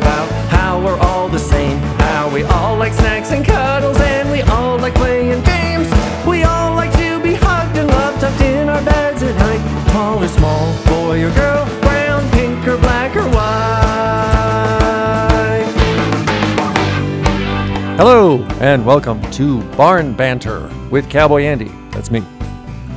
about how we're all the same, how we all like snacks and cuddles, and we all like playing games. We all like to be hugged and loved, tucked in our beds at night. Tall or small, boy or girl, brown, pink or black or white. Hello, and welcome to Barn Banter with Cowboy Andy. That's me.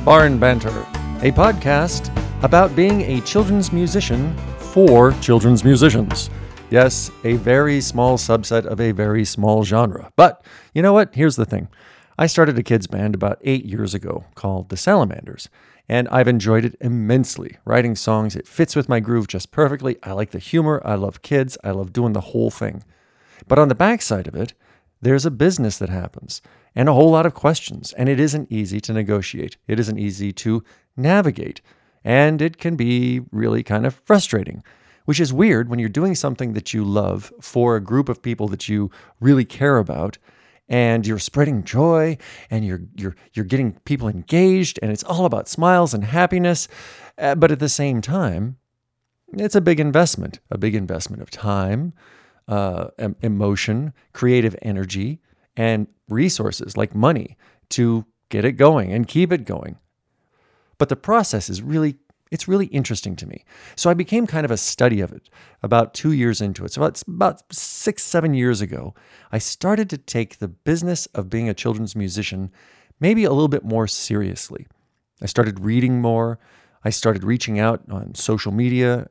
Barn Banter, a podcast about being a children's musician for children's musicians. Yes, a very small subset of a very small genre. But you know what? Here's the thing I started a kids' band about eight years ago called The Salamanders, and I've enjoyed it immensely. Writing songs, it fits with my groove just perfectly. I like the humor, I love kids, I love doing the whole thing. But on the backside of it, there's a business that happens and a whole lot of questions, and it isn't easy to negotiate. It isn't easy to navigate, and it can be really kind of frustrating, which is weird when you're doing something that you love for a group of people that you really care about and you're spreading joy and you're you're you're getting people engaged and it's all about smiles and happiness uh, but at the same time it's a big investment a big investment of time uh, emotion, creative energy, and resources like money to get it going and keep it going. But the process is really it's really interesting to me. So I became kind of a study of it about two years into it. So about, about six, seven years ago, I started to take the business of being a children's musician maybe a little bit more seriously. I started reading more. I started reaching out on social media.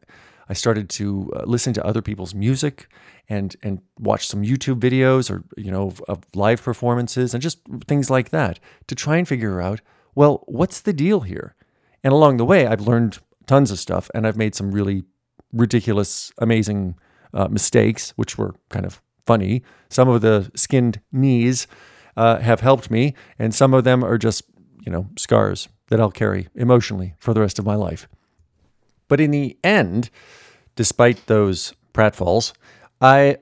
I started to uh, listen to other people's music and and watch some YouTube videos or you know of, of live performances and just things like that to try and figure out well what's the deal here. And along the way, I've learned tons of stuff and I've made some really ridiculous, amazing uh, mistakes, which were kind of funny. Some of the skinned knees uh, have helped me, and some of them are just you know scars that I'll carry emotionally for the rest of my life. But in the end, despite those pratfalls, I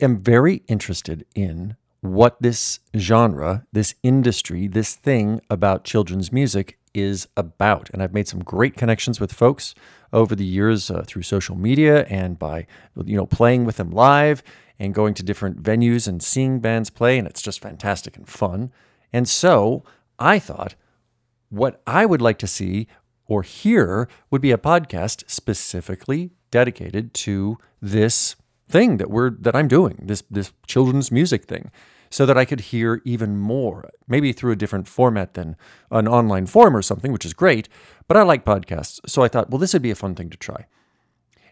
am very interested in what this genre, this industry, this thing about children's music is about. And I've made some great connections with folks over the years uh, through social media and by you know playing with them live and going to different venues and seeing bands play and it's just fantastic and fun. And so, I thought what I would like to see or hear would be a podcast specifically dedicated to this thing that we're that I'm doing, this this children's music thing, so that I could hear even more, maybe through a different format than an online forum or something, which is great. But I like podcasts, so I thought, well, this would be a fun thing to try.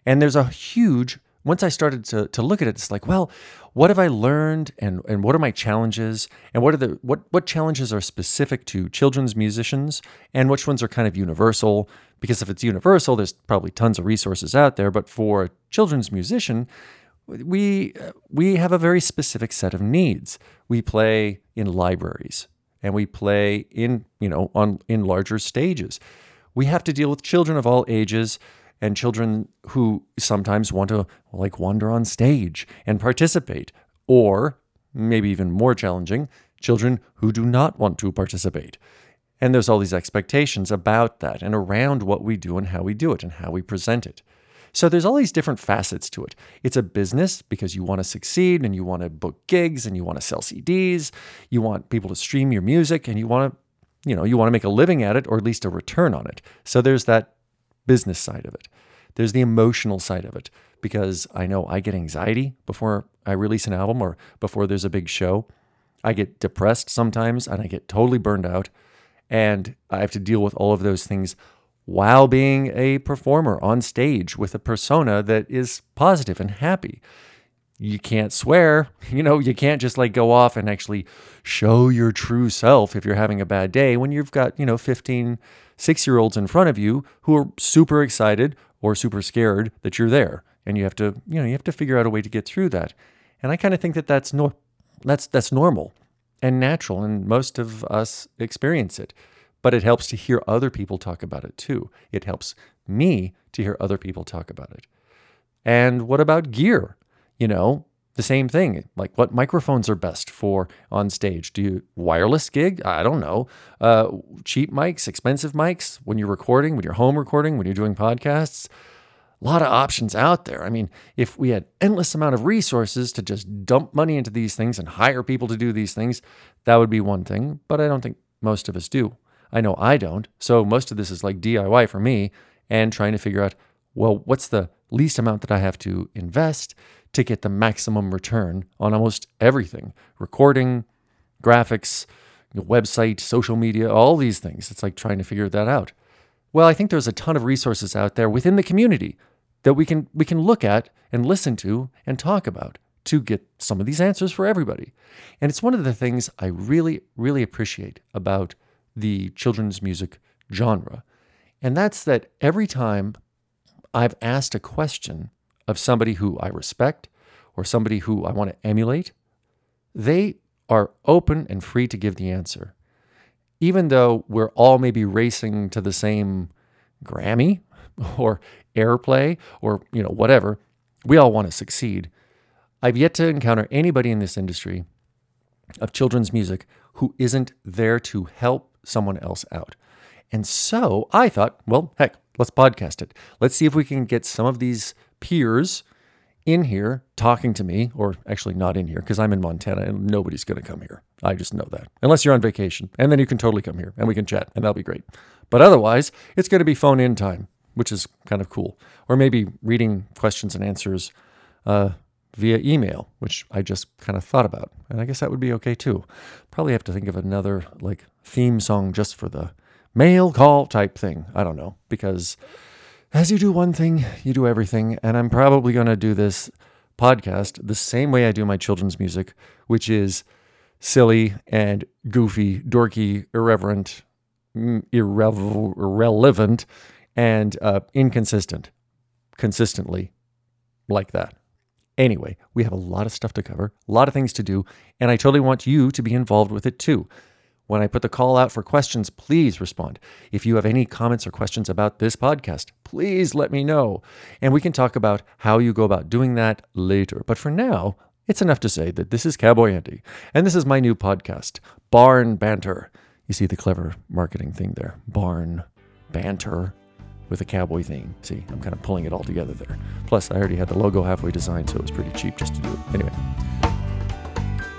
And there's a huge once I started to, to look at it, it's like, well, what have I learned and, and what are my challenges? And what are the what what challenges are specific to children's musicians and which ones are kind of universal? Because if it's universal, there's probably tons of resources out there. But for a children's musician, we we have a very specific set of needs. We play in libraries and we play in you know on in larger stages. We have to deal with children of all ages and children who sometimes want to like wander on stage and participate or maybe even more challenging children who do not want to participate. And there's all these expectations about that and around what we do and how we do it and how we present it. So there's all these different facets to it. It's a business because you want to succeed and you want to book gigs and you want to sell CDs, you want people to stream your music and you want to you know, you want to make a living at it or at least a return on it. So there's that business side of it. There's the emotional side of it because I know I get anxiety before I release an album or before there's a big show. I get depressed sometimes and I get totally burned out. And I have to deal with all of those things while being a performer on stage with a persona that is positive and happy. You can't swear, you know, you can't just like go off and actually show your true self if you're having a bad day when you've got, you know, 15, six year olds in front of you who are super excited or super scared that you're there. And you have to, you know, you have to figure out a way to get through that. And I kind of think that that's, no, that's, that's normal and natural. And most of us experience it but it helps to hear other people talk about it too. It helps me to hear other people talk about it. And what about gear? You know, the same thing. Like what microphones are best for on stage? Do you wireless gig? I don't know. Uh, cheap mics, expensive mics when you're recording, when you're home recording, when you're doing podcasts. A lot of options out there. I mean, if we had endless amount of resources to just dump money into these things and hire people to do these things, that would be one thing. But I don't think most of us do. I know I don't. So most of this is like DIY for me and trying to figure out, well, what's the least amount that I have to invest to get the maximum return on almost everything recording, graphics, website, social media, all these things. It's like trying to figure that out. Well, I think there's a ton of resources out there within the community that we can we can look at and listen to and talk about to get some of these answers for everybody. And it's one of the things I really really appreciate about the children's music genre. And that's that every time I've asked a question of somebody who I respect or somebody who I want to emulate, they are open and free to give the answer. Even though we're all maybe racing to the same Grammy or airplay or you know whatever, we all want to succeed. I've yet to encounter anybody in this industry of children's music who isn't there to help someone else out. And so I thought, well, heck, let's podcast it. Let's see if we can get some of these peers in here talking to me, or actually not in here because I'm in Montana and nobody's going to come here. I just know that. Unless you're on vacation. And then you can totally come here and we can chat and that'll be great. But otherwise, it's going to be phone in time, which is kind of cool. Or maybe reading questions and answers uh, via email, which I just kind of thought about. And I guess that would be okay too. Probably have to think of another like theme song just for the mail call type thing. I don't know. Because as you do one thing, you do everything. And I'm probably going to do this podcast the same way I do my children's music, which is silly and goofy, dorky, irreverent, mm, irrelevant, and uh, inconsistent, consistently like that. Anyway, we have a lot of stuff to cover, a lot of things to do, and I totally want you to be involved with it too. When I put the call out for questions, please respond. If you have any comments or questions about this podcast, please let me know. And we can talk about how you go about doing that later. But for now, it's enough to say that this is Cowboy Andy, and this is my new podcast, Barn Banter. You see the clever marketing thing there Barn Banter with a cowboy theme. See, I'm kind of pulling it all together there. Plus, I already had the logo halfway designed, so it was pretty cheap just to do it. Anyway.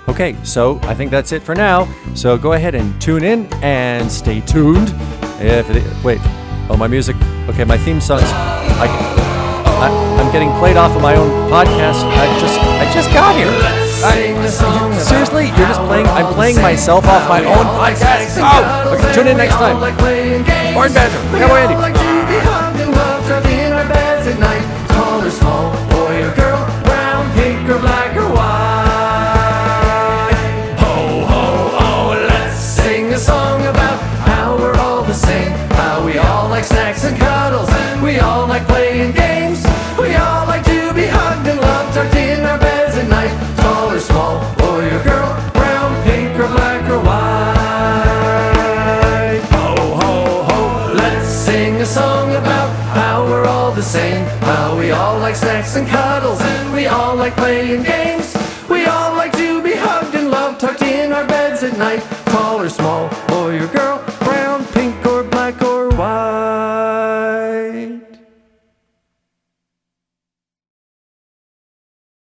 Okay, so I think that's it for now. So go ahead and tune in and stay tuned. If it, wait, oh my music. Okay, my theme songs. I, I, I'm getting played off of my own podcast. I just I just got here. I, seriously, you're just playing. I'm playing myself off my own podcast. Oh, okay, tune in next time. Barn Banter, Cowboy Andy. In our beds at night, tall or small, boy or girl, brown, pink or black or white. Ho, ho, let's sing a song about how we're all the same, how we all like snacks and cuddles, we all like playing games, and cuddles, and we all like playing games. We all like to be hugged and loved, tucked in our beds at night, tall or small,